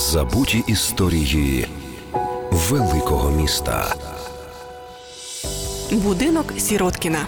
Забуті історії великого міста. Будинок Сіроткіна.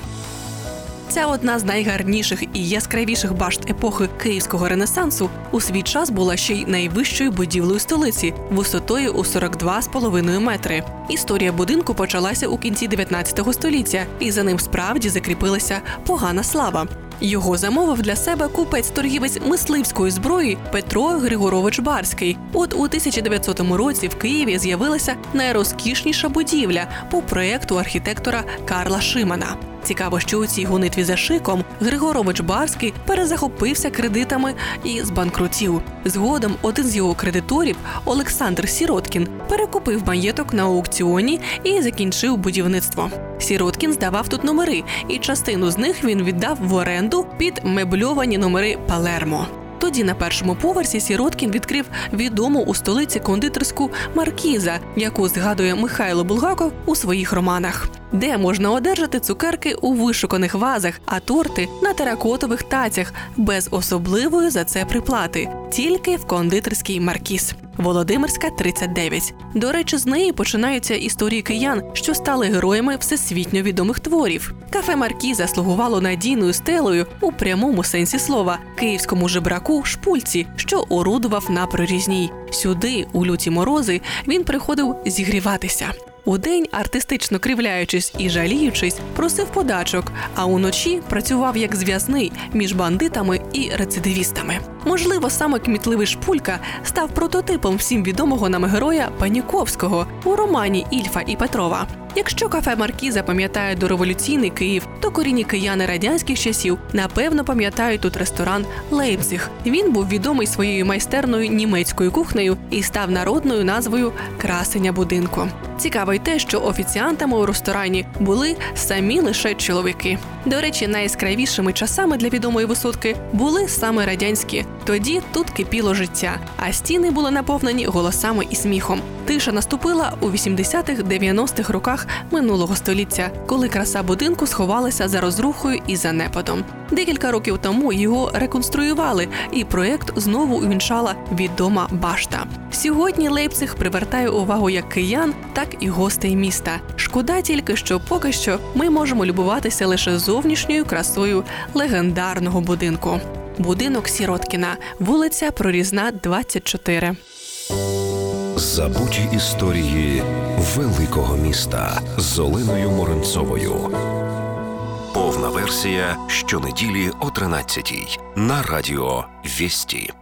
Ця одна з найгарніших і яскравіших башт епохи Київського ренесансу у свій час була ще й найвищою будівлею столиці висотою у 42,5 метри. Історія будинку почалася у кінці 19 століття, і за ним справді закріпилася погана слава. Його замовив для себе купець-торгівець мисливської зброї Петро Григорович Барський. От у 1900 році в Києві з'явилася найрозкішніша будівля по проєкту архітектора Карла Шимана. Цікаво, що у цій гонитві за шиком Григорович Барський перезахопився кредитами і збанкрутів. Згодом один з його кредиторів, Олександр Сіроткін, перекупив маєток на аукціоні і закінчив будівництво. Сіроткін здавав тут номери, і частину з них він віддав в оренду під мебльовані номери Палермо. Тоді на першому поверсі Сіроткін відкрив відому у столиці кондитерську Маркіза, яку згадує Михайло Булгаков у своїх романах, де можна одержати цукерки у вишуканих вазах, а торти на теракотових тацях без особливої за це приплати, тільки в кондитерський Маркіз. Володимирська 39. До речі, з неї починаються історії киян, що стали героями всесвітньо відомих творів. Кафе Маркіза слугувало надійною стелею у прямому сенсі слова київському жебраку шпульці, що орудував на прорізній. Сюди, у люті морози, він приходив зігріватися. Удень, артистично кривляючись і жаліючись, просив подачок, а уночі працював як зв'язний між бандитами і рецидивістами. Можливо, саме кмітливий шпулька став прототипом всім відомого нам героя Паніковського у романі Ільфа і Петрова. Якщо кафе Маркіза пам'ятає дореволюційний Київ, то корінні кияни радянських часів напевно пам'ятають тут ресторан Лейпциг. Він був відомий своєю майстерною німецькою кухнею і став народною назвою красення будинку. Цікаво й те, що офіціантами у ресторані були самі лише чоловіки. До речі, найяскравішими часами для відомої висотки були саме радянські. Тоді тут кипіло життя, а стіни були наповнені голосами і сміхом. Тиша наступила у 80-х-90-х роках минулого століття, коли краса будинку сховалася за розрухою і занепадом. Декілька років тому його реконструювали, і проект знову увінчала відома башта. Сьогодні Лейпциг привертає увагу як киян, так і гостей міста. Шкода тільки, що поки що ми можемо любуватися лише зовнішньою красою легендарного будинку. Будинок Сіроткіна, вулиця Прорізна, 24. Забуті історії великого міста з Оленою Моренцовою. Повна версія щонеділі о 13-й на радіо Вісті.